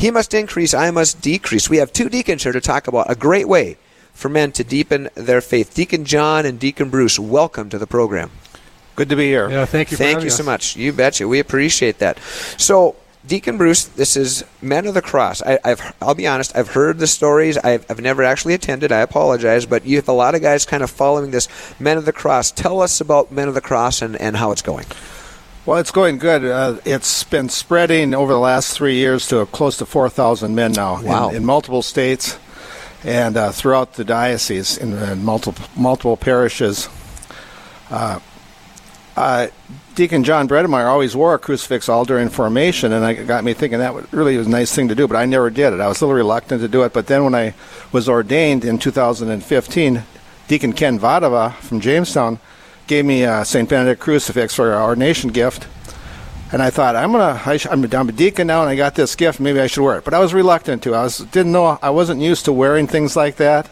He must increase, I must decrease. We have two deacons here to talk about a great way for men to deepen their faith. Deacon John and Deacon Bruce, welcome to the program. Good to be here. Yeah, thank you. Thank you so much. You betcha. We appreciate that. So, Deacon Bruce, this is Men of the Cross. I, have I'll be honest. I've heard the stories. I've, I've never actually attended. I apologize, but you have a lot of guys kind of following this Men of the Cross. Tell us about Men of the Cross and, and how it's going. Well, it's going good. Uh, it's been spreading over the last three years to close to 4,000 men now wow. in, in, multiple states and uh, throughout the diocese in, in multiple multiple parishes. Uh, uh, Deacon John Bredemeyer always wore a crucifix all during formation, and it got me thinking that really was a nice thing to do, but I never did it. I was a little reluctant to do it, but then when I was ordained in 2015, Deacon Ken Vadava from Jamestown gave me a St. Benedict crucifix for our ordination gift. And I thought I'm gonna I am a deacon now and I got this gift maybe I should wear it. But I was reluctant to. I was didn't know I wasn't used to wearing things like that.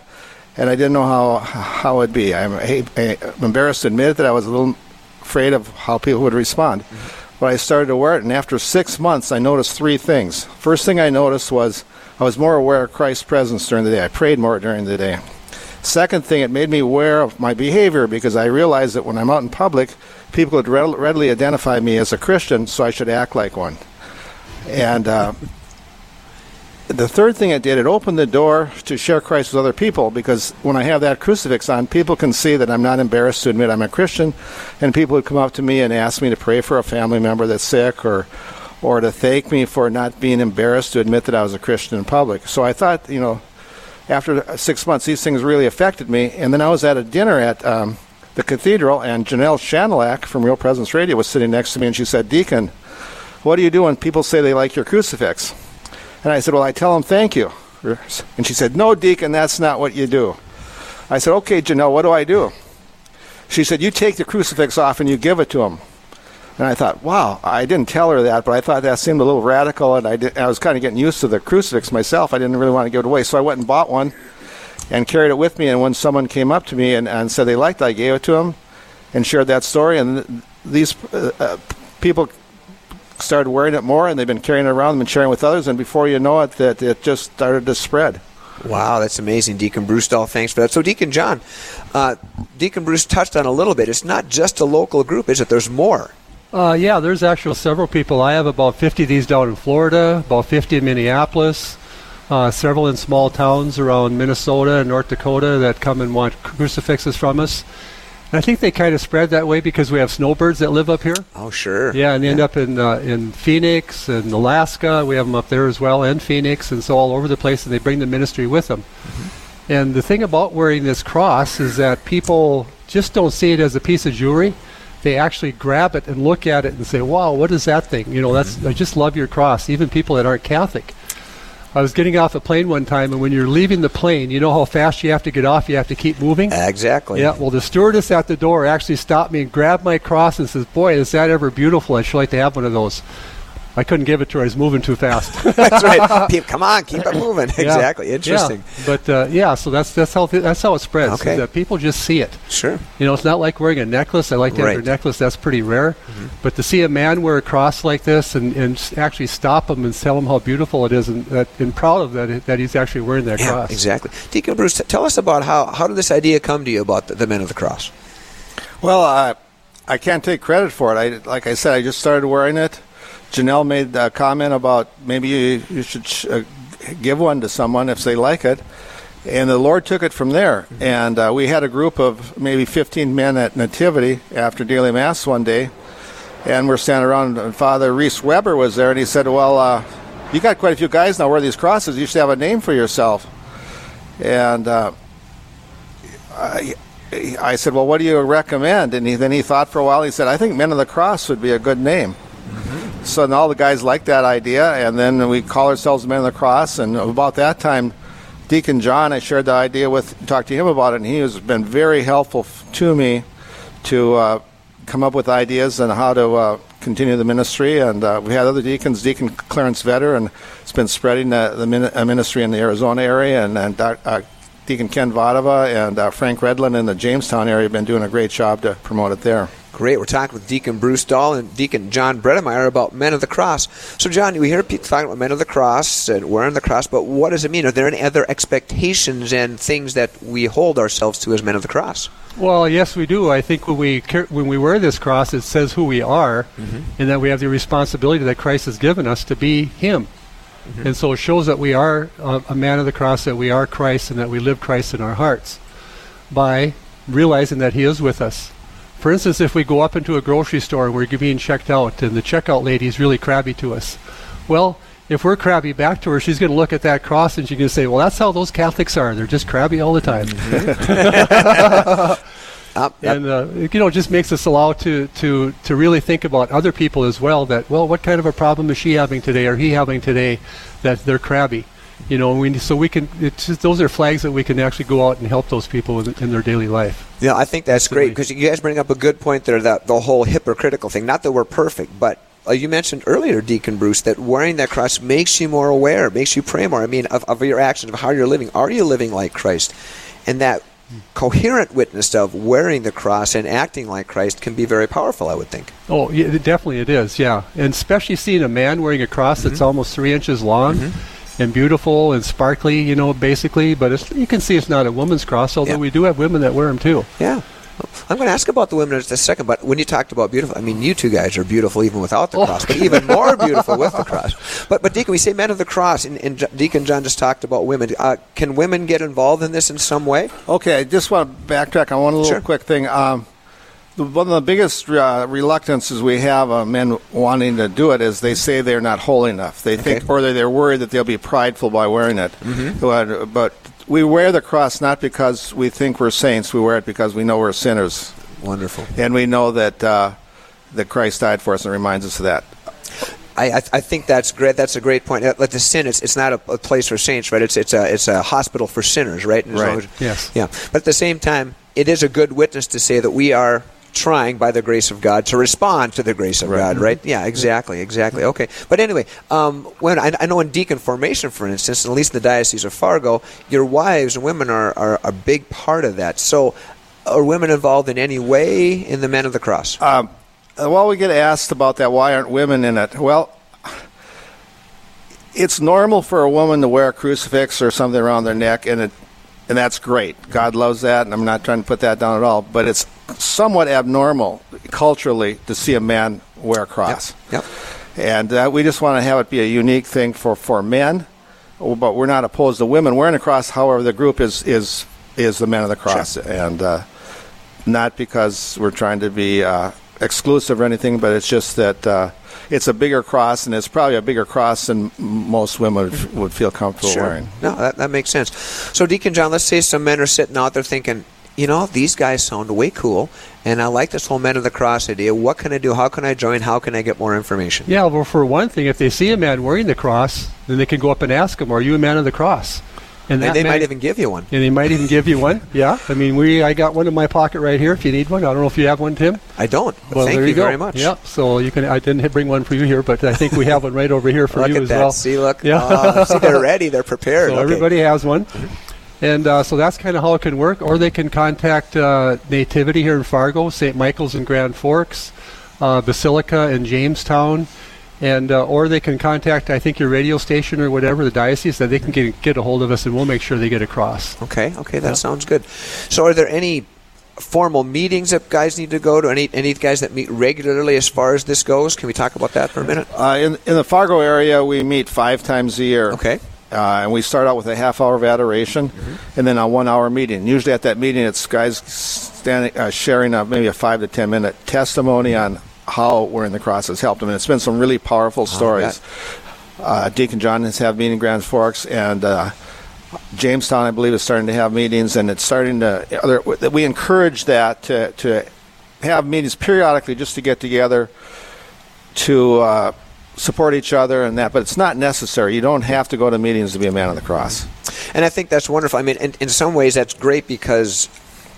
And I didn't know how how it'd be. I'm, I'm embarrassed to admit that I was a little afraid of how people would respond. Mm-hmm. but I started to wear it and after six months I noticed three things. First thing I noticed was I was more aware of Christ's presence during the day. I prayed more during the day Second thing, it made me aware of my behavior because I realized that when I'm out in public, people would readily identify me as a Christian, so I should act like one. And uh, the third thing it did, it opened the door to share Christ with other people because when I have that crucifix on, people can see that I'm not embarrassed to admit I'm a Christian, and people would come up to me and ask me to pray for a family member that's sick or or to thank me for not being embarrassed to admit that I was a Christian in public. So I thought, you know, after six months, these things really affected me. And then I was at a dinner at um, the cathedral, and Janelle Shanilak from Real Presence Radio was sitting next to me, and she said, Deacon, what do you do when people say they like your crucifix? And I said, Well, I tell them thank you. And she said, No, Deacon, that's not what you do. I said, Okay, Janelle, what do I do? She said, You take the crucifix off and you give it to them. And I thought, wow, I didn't tell her that, but I thought that seemed a little radical, and I, did, I was kind of getting used to the crucifix myself. I didn't really want to give it away, so I went and bought one and carried it with me. And when someone came up to me and, and said they liked it, I gave it to them and shared that story. And these uh, uh, people started wearing it more, and they've been carrying it around and sharing with others. And before you know it, that it just started to spread. Wow, that's amazing, Deacon Bruce. Thanks for that. So, Deacon John, uh, Deacon Bruce touched on a little bit. It's not just a local group, is it? There's more. Uh, yeah, there's actually several people. I have about 50 of these down in Florida, about 50 in Minneapolis, uh, several in small towns around Minnesota and North Dakota that come and want crucifixes from us. And I think they kind of spread that way because we have snowbirds that live up here. Oh, sure. Yeah, and they yeah. end up in uh, in Phoenix and Alaska. We have them up there as well, and Phoenix, and so all over the place. And they bring the ministry with them. Mm-hmm. And the thing about wearing this cross is that people just don't see it as a piece of jewelry they actually grab it and look at it and say, "Wow, what is that thing?" You know, that's mm-hmm. I just love your cross. Even people that aren't Catholic. I was getting off a plane one time, and when you're leaving the plane, you know how fast you have to get off. You have to keep moving. Exactly. Yeah. Well, the stewardess at the door actually stopped me and grabbed my cross and says, "Boy, is that ever beautiful! I'd sure like to have one of those." I couldn't give it to her. I was moving too fast. that's right. Come on, keep it moving. Yeah. Exactly. Interesting. Yeah. But uh, yeah, so that's that's how th- that's how it spreads. Okay. That people just see it. Sure. You know, it's not like wearing a necklace. I like to right. have a necklace. That's pretty rare. Mm-hmm. But to see a man wear a cross like this and, and actually stop him and tell him how beautiful it is and, that, and proud of that that he's actually wearing that yeah, cross. Exactly. Deacon Bruce, t- tell us about how how did this idea come to you about the, the men of the cross? Well, uh, I can't take credit for it. I like I said, I just started wearing it Janelle made a comment about maybe you, you should sh- uh, give one to someone if they like it. And the Lord took it from there. And uh, we had a group of maybe 15 men at Nativity after daily Mass one day. And we're standing around, and Father Reese Weber was there, and he said, Well, uh, you got quite a few guys now wear these crosses. You should have a name for yourself. And uh, I, I said, Well, what do you recommend? And he, then he thought for a while. He said, I think Men of the Cross would be a good name. So all the guys liked that idea, and then we call ourselves the Men of the Cross. And about that time, Deacon John, I shared the idea with, talked to him about it, and he has been very helpful to me to uh, come up with ideas on how to uh, continue the ministry. And uh, we had other deacons, Deacon Clarence Vetter, and it's been spreading the, the uh, ministry in the Arizona area, and, and uh, Deacon Ken Vadava and uh, Frank Redland in the Jamestown area have been doing a great job to promote it there. Great. We're talking with Deacon Bruce Dahl and Deacon John Bredemeyer about Men of the Cross. So, John, we hear people talking about Men of the Cross and wearing the cross, but what does it mean? Are there any other expectations and things that we hold ourselves to as Men of the Cross? Well, yes, we do. I think when we when we wear this cross, it says who we are, mm-hmm. and that we have the responsibility that Christ has given us to be Him. Mm-hmm. And so it shows that we are a, a man of the cross, that we are Christ, and that we live Christ in our hearts by realizing that He is with us. For instance, if we go up into a grocery store and we're being checked out, and the checkout lady is really crabby to us, well, if we're crabby back to her, she's going to look at that cross and she's going to say, "Well, that's how those Catholics are. They're just crabby all the time." That- and uh, it, you know, it just makes us allow to, to, to really think about other people as well. That well, what kind of a problem is she having today, or he having today, that they're crabby, you know? We, so we can. It's just, those are flags that we can actually go out and help those people in, in their daily life. Yeah, I think that's great because you guys bring up a good point there. That the whole hypocritical thing. Not that we're perfect, but uh, you mentioned earlier, Deacon Bruce, that wearing that cross makes you more aware, makes you pray more. I mean, of, of your actions, of how you're living. Are you living like Christ? And that coherent witness of wearing the cross and acting like Christ can be very powerful. I would think. Oh, yeah, definitely it is. Yeah, and especially seeing a man wearing a cross that's almost three inches long. And beautiful and sparkly, you know, basically. But it's, you can see it's not a woman's cross, although Yeah. we do have women that wear them too. Yeah. I'm going to ask about the women in just a second, but when you talked about beautiful, I mean, you two guys are beautiful even without the Oh. cross, but even more beautiful with the cross. But, but Deacon, we say men of the cross, and, and Deacon John just talked about women. Uh, can women get involved in this in some way? Okay, I just want to backtrack on one little Sure. quick thing. Um, the, one of the biggest uh, reluctances we have on men wanting to do it is they say they're not holy enough. They think, or they're, they're worried that they'll be prideful by wearing it. Mm-hmm. But, but we wear the cross not because we think we're saints. We wear it because we know we're sinners, Wonderful. and we know that uh, that Christ died for us and reminds us of that. I, I, I think that's great. That's a great point. Uh, Like the sin, it's, it's not a, a place for saints, right? It's it's a it's a hospital for sinners, right? As Right. as- Yes. Yeah. But at the same time, it is a good witness to say that we are trying by the grace of God to respond to the grace of Right. God, right? Yeah, exactly, exactly. Okay. But anyway, um, when I, I know in deacon formation, for instance, at least in the Diocese of Fargo, your wives and women are, are a big part of that. So are women involved in any way in the Men of the Cross? Um, well, we get asked about that. Why aren't women in it? Well, it's normal for a woman to wear a crucifix or something around their neck, and it, and that's great. God loves that, and I'm not trying to put that down at all. But it's somewhat abnormal culturally to see a man wear a cross, Yep. and uh, we just want to have it be a unique thing for for men. But we're not opposed to women wearing a cross. However, the group is is is the men of the cross, and. Uh, not because we're trying to be uh, exclusive or anything, but it's just that uh, it's a bigger cross, and it's probably a bigger cross than most women would, would feel comfortable wearing. No, that, that makes sense. So, Deacon John, let's say some men are sitting out there thinking, you know, these guys sound way cool, and I like this whole Men of the Cross idea. What can I do? How can I join? How can I get more information? Yeah, well, for one thing, if they see a man wearing the cross, then they can go up and ask him, "Are you a man of the cross?" And that they might even give you one. and they might even give you one. Yeah, I mean, we I got one in my pocket right here. If you need one, I don't know if you have one, Tim. I don't. Well, thank there you, go. very much. Yeah, so you can. I didn't bring one for you here, but I think we have one right over here for Look you as that. well. See, look. Yeah. Oh, see, they're ready. They're prepared. So Okay. everybody has one. And uh, so that's kind of how it can work. Or they can contact uh, Nativity here in Fargo, St. Michael's in Grand Forks, uh, Basilica in Jamestown, and uh, or they can contact I think your radio station or whatever the diocese that they can get get a hold of us and we'll make sure they get across. Okay, okay, that Yeah. sounds good. So, are there any formal meetings that guys need to go to? Any any guys that meet regularly as far as this goes? Can we talk about that for a minute? Uh, in, in the Fargo area, we meet five times a year. Okay. Uh, and we start out with a half hour of adoration and then a one hour meeting. Usually at that meeting, it's guys standing, uh, sharing a, maybe a five to ten minute testimony on how wearing the cross has helped them. And it's been some really powerful stories. Uh, Deacon John has had meeting in Grand Forks, and uh, Jamestown, I believe, is starting to have meetings, and it's starting to. Other, we encourage that to, to have meetings periodically just to get together to uh, support each other and that, but it's not necessary. You don't have to go to meetings to be a man of the cross. And I think that's wonderful. I mean, in, in some ways, that's great because,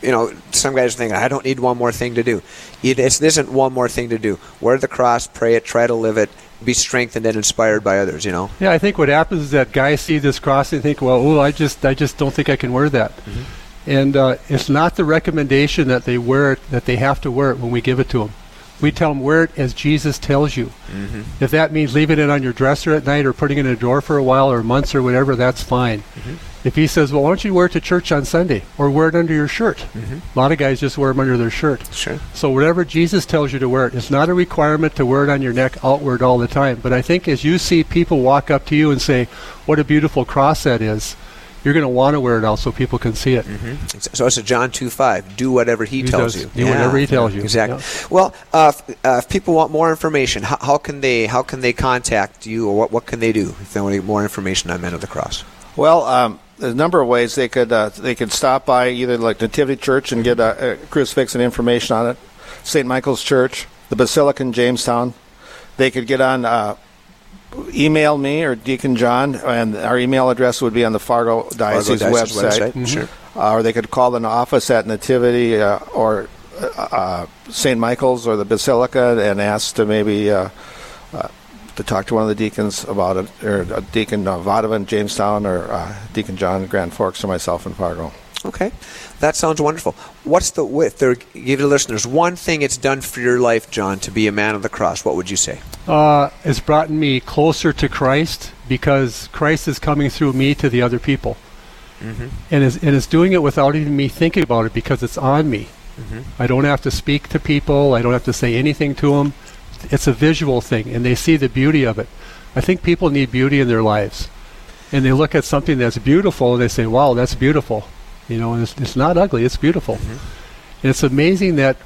you know, some guys think, I don't need one more thing to do. It, it's, isn't one more thing to do. Wear the cross, pray it, try to live it, be strengthened and inspired by others, you know? Yeah, I think what happens is that guys see this cross and think, well, oh, I just I just don't think I can wear that. And uh, it's not the recommendation that they wear it, that they have to wear it when we give it to them. We tell them wear it as Jesus tells you. Mm-hmm. If that means leaving it on your dresser at night or putting it in a drawer for a while or months or whatever, that's fine. If he says, well, why don't you wear it to church on Sunday or wear it under your shirt? A lot of guys just wear them under their shirt. Sure. So whatever Jesus tells you to wear it, it's not a requirement to wear it on your neck outward all the time. But I think as you see people walk up to you and say, "What a beautiful cross that is," you're going to want to wear it out so people can see it. So it's a John 2 5. Do whatever he, He tells does. you. Do whatever he tells you. Exactly. Yeah. Well, uh, if, uh, if people want more information, how, how can they how can they contact you or what, what can they do if they want to get more information on Men of the Cross? Well, um, there's a number of ways they could uh, they could stop by either like Nativity Church and get a, a crucifix and information on it, St. Michael's Church, the Basilica in Jamestown. They could get on uh, email me or Deacon John, and our email address would be on the Fargo Diocese, Fargo Diocese website. website, Sure. Uh, or they could call an office at Nativity uh, or uh, uh, St. Michael's or the Basilica and ask to maybe uh, uh, to talk to one of the deacons about it, or uh, Deacon uh, Vadova in Jamestown, or uh, Deacon John Grand Forks, or myself in Fargo. Okay, that sounds wonderful. What's the if there give the listeners one thing it's done for your life, John, to be a man of the cross? What would you say? Uh, it's brought me closer to Christ because Christ is coming through me to the other people, and is and is doing it without even me thinking about it because it's on me. I don't have to speak to people. I don't have to say anything to them. It's a visual thing, and they see the beauty of it. I think people need beauty in their lives, and they look at something that's beautiful and they say, "Wow, that's beautiful," you know, and it's, it's not ugly. It's beautiful, mm-hmm. and it's amazing that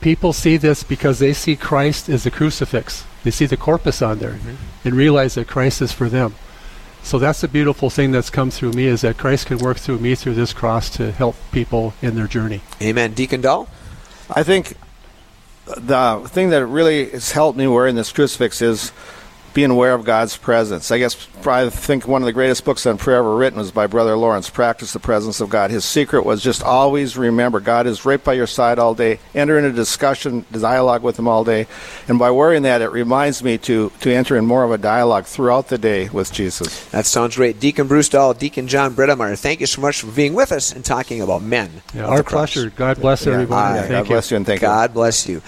people see this because they see Christ as the crucifix. They see the corpus on there, mm-hmm. and realize that Christ is for them. So that's the beautiful thing that's come through me is that Christ can work through me through this cross to help people in their journey. Amen. Deacon Dahl? I think the thing that really has helped me wearing this crucifix is being aware of God's presence. I guess I think one of the greatest books on prayer ever written was by Brother Lawrence, Practice the Presence of God. His secret was just always remember God is right by your side all day. Enter into discussion, dialogue with Him all day. And by wearing that, it reminds me to, to enter in more of a dialogue throughout the day with Jesus. That sounds great. Deacon Bruce Dahl, Deacon John Bredemeyer, thank you so much for being with us and talking about men. Yeah, our pleasure. God bless everybody. Aye. Thank God you. bless you and thank you. God bless you.